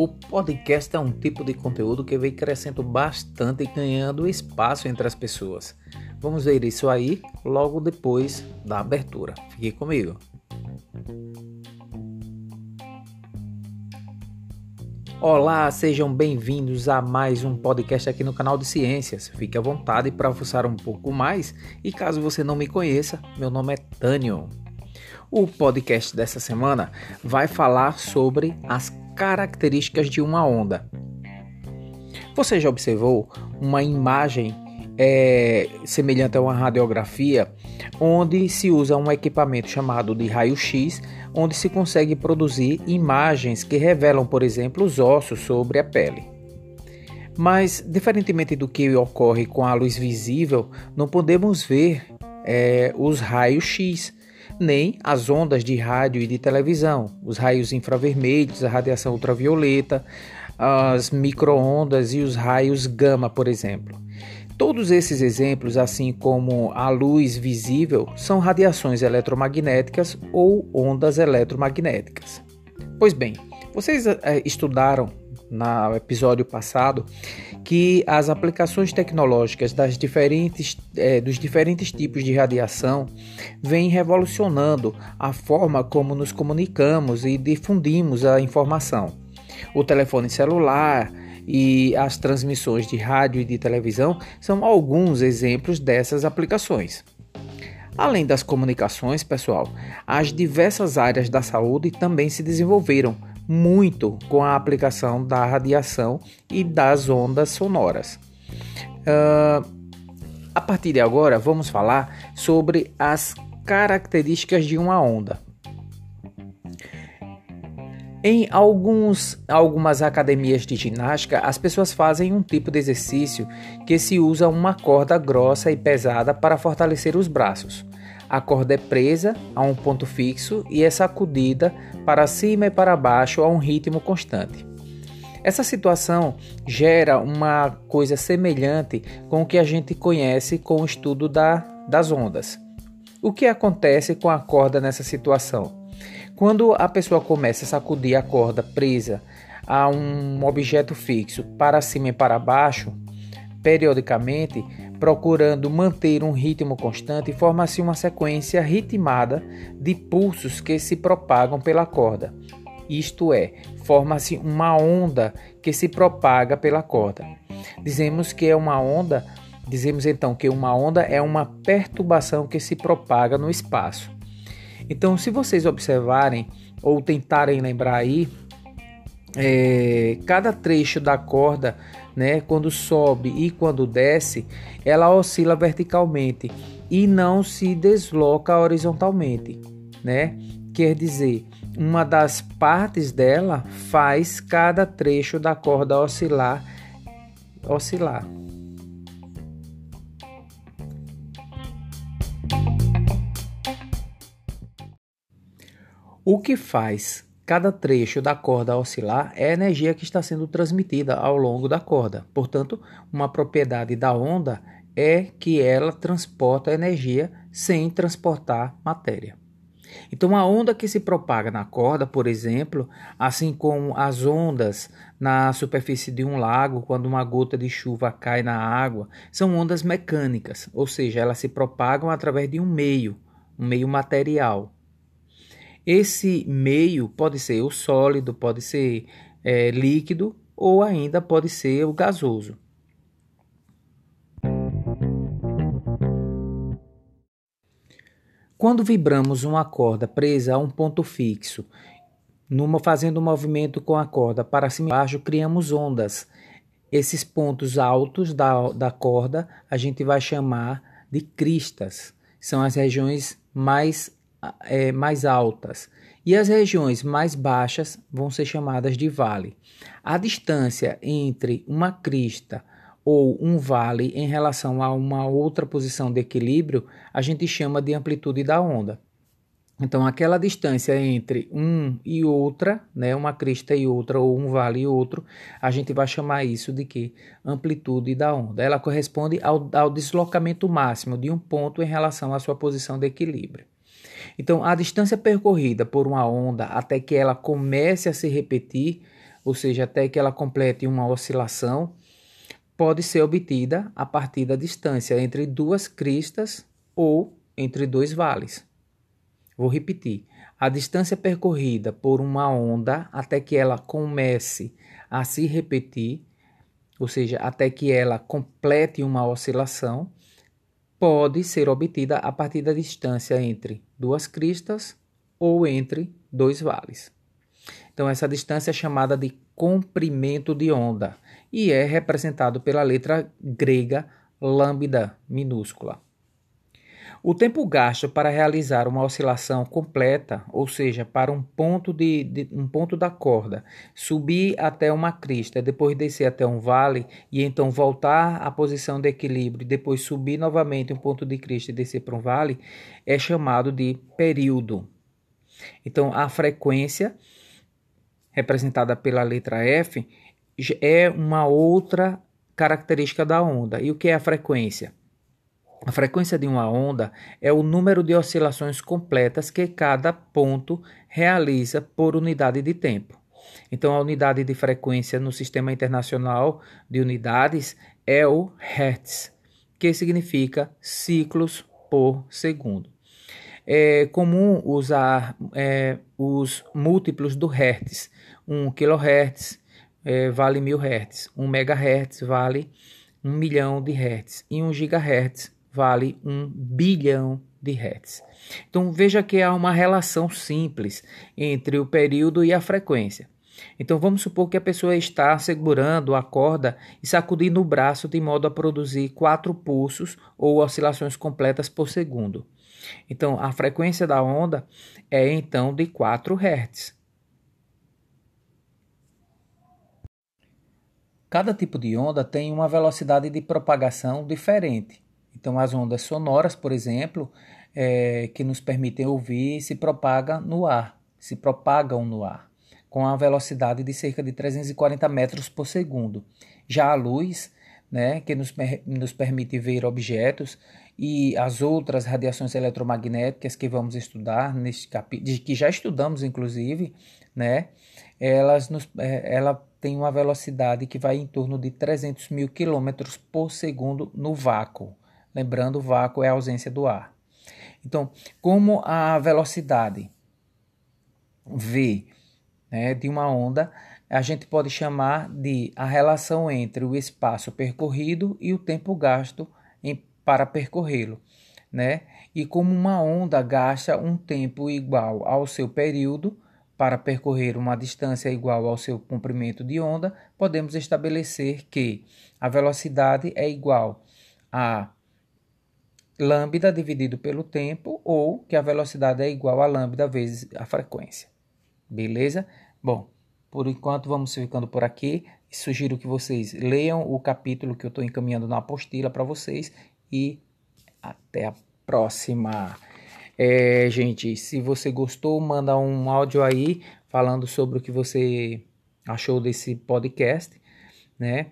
O podcast é um tipo de conteúdo que vem crescendo bastante e ganhando espaço entre as pessoas. Vamos ver isso aí logo depois da abertura. Fique comigo. Olá, sejam bem-vindos a mais um podcast aqui no canal de Ciências. Fique à vontade para fuçar um pouco mais e caso você não me conheça, meu nome é Tânio. O podcast dessa semana vai falar sobre as características de uma onda. Você já observou uma imagem é, semelhante a uma radiografia, onde se usa um equipamento chamado de raio-x, onde se consegue produzir imagens que revelam, por exemplo, os ossos sobre a pele. Mas, diferentemente do que ocorre com a luz visível, não podemos ver é, os raios-x, nem as ondas de rádio e de televisão, os raios infravermelhos, a radiação ultravioleta, as microondas e os raios gama, por exemplo. Todos esses exemplos, assim como a luz visível, são radiações eletromagnéticas ou ondas eletromagnéticas. Pois bem, vocês é, estudaram no episódio passado que as aplicações tecnológicas das diferentes, é, dos diferentes tipos de radiação vêm revolucionando a forma como nos comunicamos e difundimos a informação. O telefone celular e as transmissões de rádio e de televisão são alguns exemplos dessas aplicações. Além das comunicações, pessoal, as diversas áreas da saúde também se desenvolveram muito com a aplicação da radiação e das ondas sonoras. Uh, a partir de agora, vamos falar sobre as características de uma onda. Em alguns, algumas academias de ginástica, as pessoas fazem um tipo de exercício que se usa uma corda grossa e pesada para fortalecer os braços. A corda é presa a um ponto fixo e é sacudida para cima e para baixo a um ritmo constante. Essa situação gera uma coisa semelhante com o que a gente conhece com o estudo da, das ondas. O que acontece com a corda nessa situação? Quando a pessoa começa a sacudir a corda presa a um objeto fixo para cima e para baixo, periodicamente, procurando manter um ritmo constante, forma-se uma sequência ritmada de pulsos que se propagam pela corda. Isto é, forma-se uma onda que se propaga pela corda. Dizemos que é uma onda, dizemos então que uma onda é uma perturbação que se propaga no espaço. Então, se vocês observarem ou tentarem lembrar aí, é, cada trecho da corda né, quando sobe e quando desce, ela oscila verticalmente e não se desloca horizontalmente, né? Quer dizer, uma das partes dela faz cada trecho da corda oscilar oscilar. O que faz Cada trecho da corda oscilar é a energia que está sendo transmitida ao longo da corda. Portanto, uma propriedade da onda é que ela transporta energia sem transportar matéria. Então, a onda que se propaga na corda, por exemplo, assim como as ondas na superfície de um lago, quando uma gota de chuva cai na água, são ondas mecânicas, ou seja, elas se propagam através de um meio, um meio material. Esse meio pode ser o sólido, pode ser é, líquido ou ainda pode ser o gasoso. Quando vibramos uma corda presa a um ponto fixo, numa, fazendo um movimento com a corda para cima e baixo, criamos ondas. Esses pontos altos da, da corda a gente vai chamar de cristas. São as regiões mais é, mais altas e as regiões mais baixas vão ser chamadas de vale. A distância entre uma crista ou um vale em relação a uma outra posição de equilíbrio a gente chama de amplitude da onda. Então, aquela distância entre um e outra, né, uma crista e outra, ou um vale e outro, a gente vai chamar isso de que? Amplitude da onda. Ela corresponde ao, ao deslocamento máximo de um ponto em relação à sua posição de equilíbrio. Então, a distância percorrida por uma onda até que ela comece a se repetir ou seja, até que ela complete uma oscilação, pode ser obtida a partir da distância entre duas cristas ou entre dois vales. Vou repetir. A distância percorrida por uma onda até que ela comece a se repetir, ou seja, até que ela complete uma oscilação, pode ser obtida a partir da distância entre duas cristas ou entre dois vales. Então, essa distância é chamada de comprimento de onda e é representado pela letra grega lambda minúscula. O tempo gasto para realizar uma oscilação completa, ou seja, para um ponto, de, de, um ponto da corda, subir até uma crista, depois descer até um vale e então voltar à posição de equilíbrio, depois subir novamente um ponto de crista e descer para um vale, é chamado de período. Então, a frequência, representada pela letra F, é uma outra característica da onda. E o que é a frequência? A frequência de uma onda é o número de oscilações completas que cada ponto realiza por unidade de tempo. Então, a unidade de frequência no Sistema Internacional de Unidades é o Hertz, que significa ciclos por segundo. É comum usar é, os múltiplos do Hertz. 1 kHz é, vale 1000 Hz, 1 MHz vale 1 milhão de Hertz e 1 GHz vale um bilhão de hertz. Então veja que há uma relação simples entre o período e a frequência. Então vamos supor que a pessoa está segurando a corda e sacudindo o braço de modo a produzir quatro pulsos ou oscilações completas por segundo. Então a frequência da onda é então de 4 Hz. Cada tipo de onda tem uma velocidade de propagação diferente. Então, as ondas sonoras, por exemplo, é, que nos permitem ouvir, se propagam no ar, se propagam no ar, com a velocidade de cerca de 340 metros por segundo. Já a luz, né, que nos, nos permite ver objetos, e as outras radiações eletromagnéticas que vamos estudar neste capítulo, que já estudamos inclusive, né, elas nos, é, ela tem uma velocidade que vai em torno de 300 mil quilômetros por segundo no vácuo. Lembrando, o vácuo é a ausência do ar. Então, como a velocidade v né, de uma onda, a gente pode chamar de a relação entre o espaço percorrido e o tempo gasto em, para percorrê-lo. Né? E como uma onda gasta um tempo igual ao seu período para percorrer uma distância igual ao seu comprimento de onda, podemos estabelecer que a velocidade é igual a lambda dividido pelo tempo ou que a velocidade é igual a lambda vezes a frequência. Beleza? Bom, por enquanto vamos ficando por aqui. Sugiro que vocês leiam o capítulo que eu estou encaminhando na apostila para vocês e até a próxima. É, gente, se você gostou, manda um áudio aí falando sobre o que você achou desse podcast, né?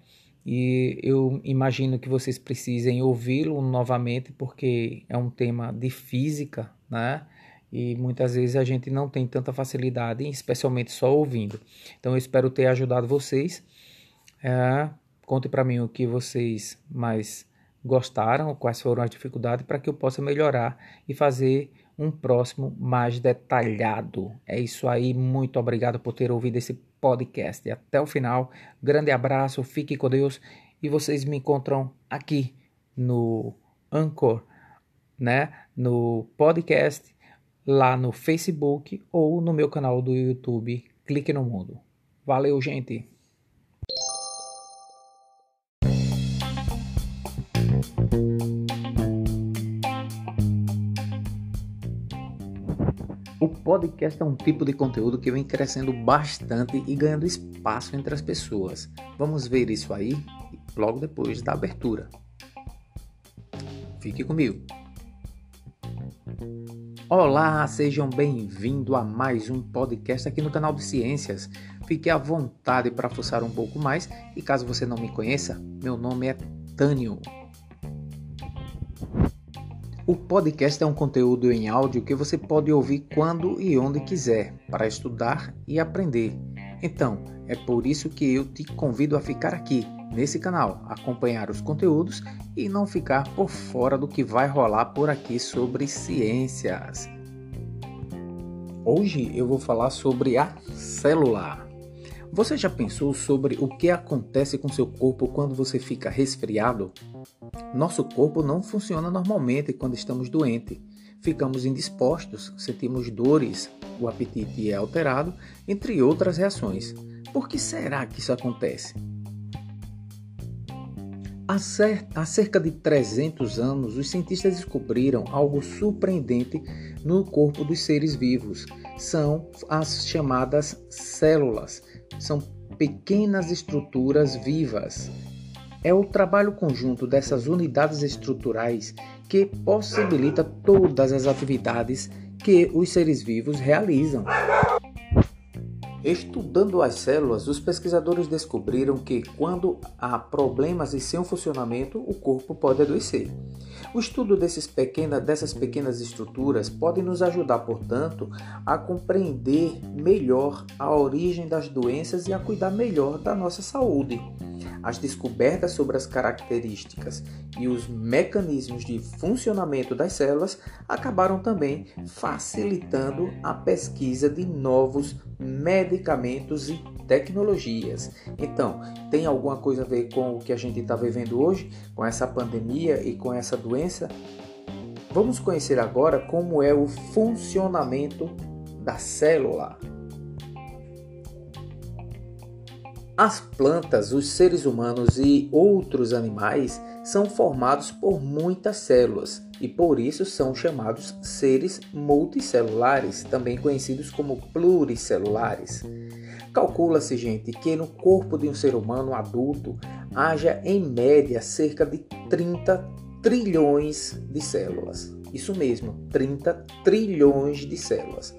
E eu imagino que vocês precisem ouvi-lo novamente porque é um tema de física, né? E muitas vezes a gente não tem tanta facilidade, especialmente só ouvindo. Então eu espero ter ajudado vocês. É, conte para mim o que vocês mais gostaram, quais foram as dificuldades, para que eu possa melhorar e fazer um próximo mais detalhado. É isso aí, muito obrigado por ter ouvido esse podcast. Até o final, grande abraço, fique com Deus e vocês me encontram aqui no Anchor, né? No podcast, lá no Facebook ou no meu canal do YouTube. Clique no mundo. Valeu, gente! O podcast é um tipo de conteúdo que vem crescendo bastante e ganhando espaço entre as pessoas. Vamos ver isso aí logo depois da abertura. Fique comigo. Olá, sejam bem-vindos a mais um podcast aqui no canal de Ciências. Fique à vontade para fuçar um pouco mais e caso você não me conheça, meu nome é Tânio. O podcast é um conteúdo em áudio que você pode ouvir quando e onde quiser, para estudar e aprender. Então, é por isso que eu te convido a ficar aqui nesse canal, acompanhar os conteúdos e não ficar por fora do que vai rolar por aqui sobre ciências. Hoje eu vou falar sobre a célula. Você já pensou sobre o que acontece com seu corpo quando você fica resfriado? Nosso corpo não funciona normalmente quando estamos doentes. Ficamos indispostos, sentimos dores, o apetite é alterado, entre outras reações. Por que será que isso acontece? Há cerca de 300 anos, os cientistas descobriram algo surpreendente no corpo dos seres vivos. São as chamadas células. São pequenas estruturas vivas. É o trabalho conjunto dessas unidades estruturais que possibilita todas as atividades que os seres vivos realizam. Estudando as células, os pesquisadores descobriram que, quando há problemas em seu funcionamento, o corpo pode adoecer. O estudo pequena, dessas pequenas estruturas pode nos ajudar, portanto, a compreender melhor a origem das doenças e a cuidar melhor da nossa saúde. As descobertas sobre as características e os mecanismos de funcionamento das células acabaram também facilitando a pesquisa de novos medicamentos e tecnologias. Então, tem alguma coisa a ver com o que a gente está vivendo hoje, com essa pandemia e com essa doença? Vamos conhecer agora como é o funcionamento da célula. As plantas, os seres humanos e outros animais são formados por muitas células e por isso são chamados seres multicelulares, também conhecidos como pluricelulares. Calcula-se, gente, que no corpo de um ser humano adulto haja em média cerca de 30 trilhões de células. Isso mesmo, 30 trilhões de células.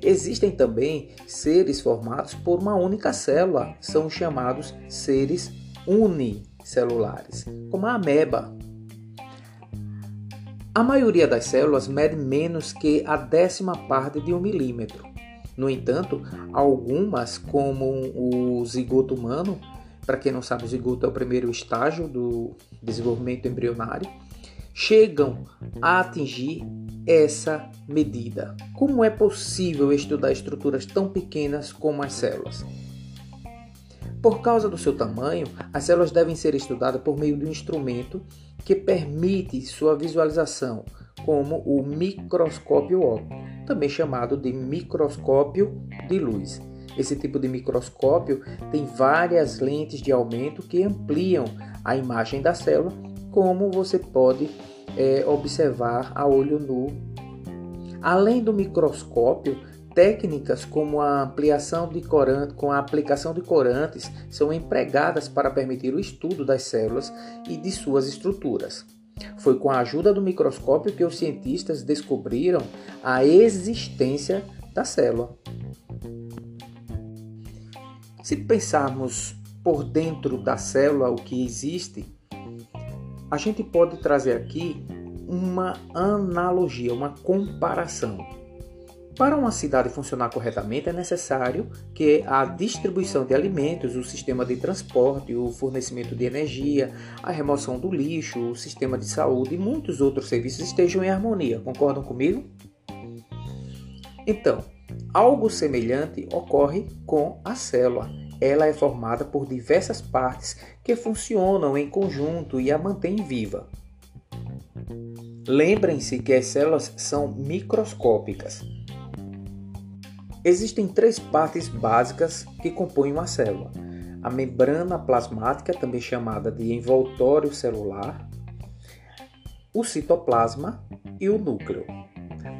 Existem também seres formados por uma única célula, são chamados seres unicelulares, como a ameba. A maioria das células mede menos que a décima parte de um milímetro. No entanto, algumas, como o zigoto humano, para quem não sabe, o zigoto é o primeiro estágio do desenvolvimento embrionário, chegam a atingir essa medida? Como é possível estudar estruturas tão pequenas como as células? Por causa do seu tamanho, as células devem ser estudadas por meio de um instrumento que permite sua visualização, como o microscópio óptico, também chamado de microscópio de luz. Esse tipo de microscópio tem várias lentes de aumento que ampliam a imagem da célula, como você pode é, observar a olho nu. Além do microscópio, técnicas como a ampliação de corante, com a aplicação de corantes são empregadas para permitir o estudo das células e de suas estruturas. Foi com a ajuda do microscópio que os cientistas descobriram a existência da célula. Se pensarmos por dentro da célula o que existe, a gente pode trazer aqui uma analogia, uma comparação. Para uma cidade funcionar corretamente, é necessário que a distribuição de alimentos, o sistema de transporte, o fornecimento de energia, a remoção do lixo, o sistema de saúde e muitos outros serviços estejam em harmonia. Concordam comigo? Então, algo semelhante ocorre com a célula ela é formada por diversas partes que funcionam em conjunto e a mantêm viva. Lembrem-se que as células são microscópicas. Existem três partes básicas que compõem uma célula: a membrana plasmática, também chamada de envoltório celular, o citoplasma e o núcleo.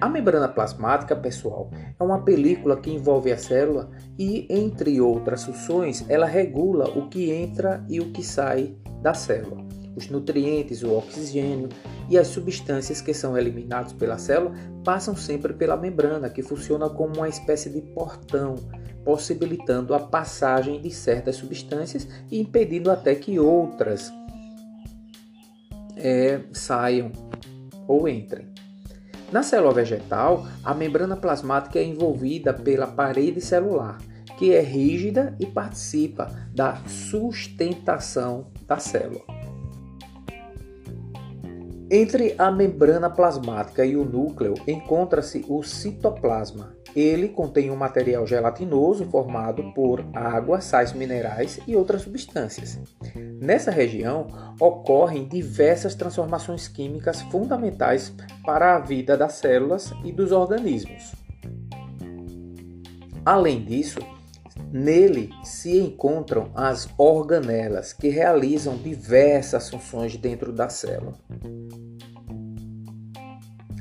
A membrana plasmática, pessoal, é uma película que envolve a célula e, entre outras funções, ela regula o que entra e o que sai da célula. Os nutrientes, o oxigênio e as substâncias que são eliminados pela célula passam sempre pela membrana, que funciona como uma espécie de portão, possibilitando a passagem de certas substâncias e impedindo até que outras é, saiam ou entrem. Na célula vegetal, a membrana plasmática é envolvida pela parede celular, que é rígida e participa da sustentação da célula. Entre a membrana plasmática e o núcleo encontra-se o citoplasma. Ele contém um material gelatinoso formado por água, sais minerais e outras substâncias. Nessa região ocorrem diversas transformações químicas fundamentais para a vida das células e dos organismos. Além disso, Nele se encontram as organelas, que realizam diversas funções dentro da célula.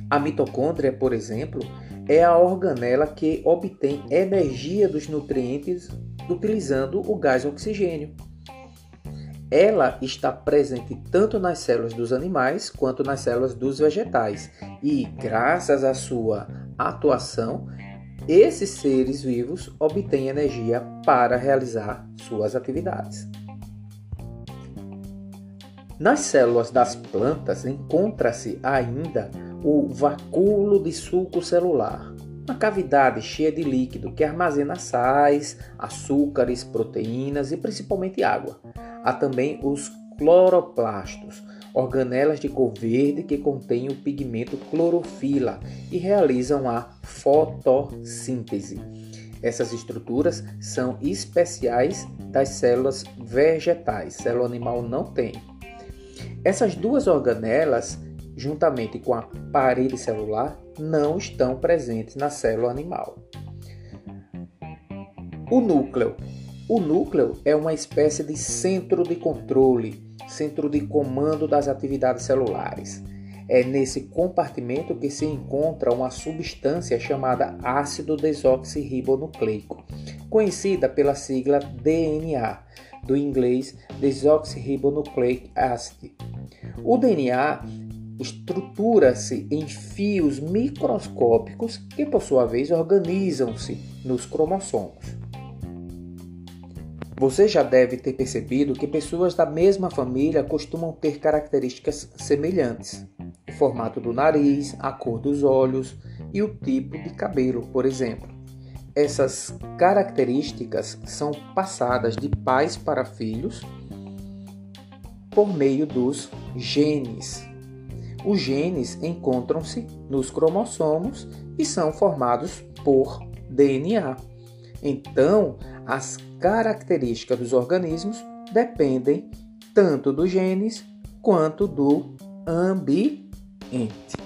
A mitocôndria, por exemplo, é a organela que obtém energia dos nutrientes utilizando o gás oxigênio. Ela está presente tanto nas células dos animais quanto nas células dos vegetais e, graças à sua atuação, esses seres vivos obtêm energia para realizar suas atividades. Nas células das plantas encontra-se ainda o vacúolo de suco celular, uma cavidade cheia de líquido que armazena sais, açúcares, proteínas e principalmente água. Há também os cloroplastos, organelas de cor verde que contêm o pigmento clorofila e realizam a fotossíntese. Essas estruturas são especiais das células vegetais, célula animal não tem. Essas duas organelas, juntamente com a parede celular, não estão presentes na célula animal. O núcleo. O núcleo é uma espécie de centro de controle centro de comando das atividades celulares. É nesse compartimento que se encontra uma substância chamada ácido desoxirribonucleico, conhecida pela sigla DNA, do inglês Desoxyribonucleic Acid. O DNA estrutura-se em fios microscópicos que, por sua vez, organizam-se nos cromossomos. Você já deve ter percebido que pessoas da mesma família costumam ter características semelhantes. O formato do nariz, a cor dos olhos e o tipo de cabelo, por exemplo. Essas características são passadas de pais para filhos por meio dos genes. Os genes encontram-se nos cromossomos e são formados por DNA. Então, as características dos organismos dependem tanto dos genes quanto do ambiente.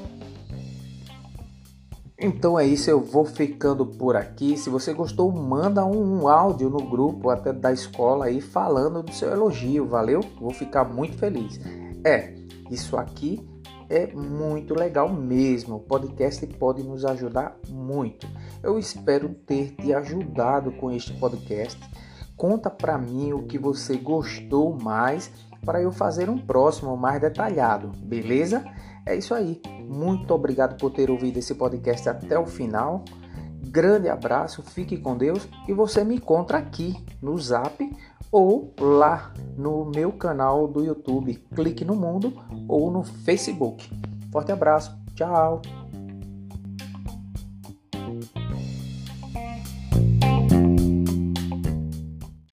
Então é isso, eu vou ficando por aqui. Se você gostou, manda um áudio no grupo até da escola aí falando do seu elogio, valeu? Vou ficar muito feliz. É, isso aqui é muito legal mesmo. O podcast pode nos ajudar muito. Eu espero ter te ajudado com este podcast. Conta para mim o que você gostou mais para eu fazer um próximo mais detalhado, beleza? É isso aí. Muito obrigado por ter ouvido esse podcast até o final. Grande abraço, fique com Deus e você me encontra aqui no Zap ou lá no meu canal do YouTube, Clique no Mundo ou no Facebook. Forte abraço, tchau!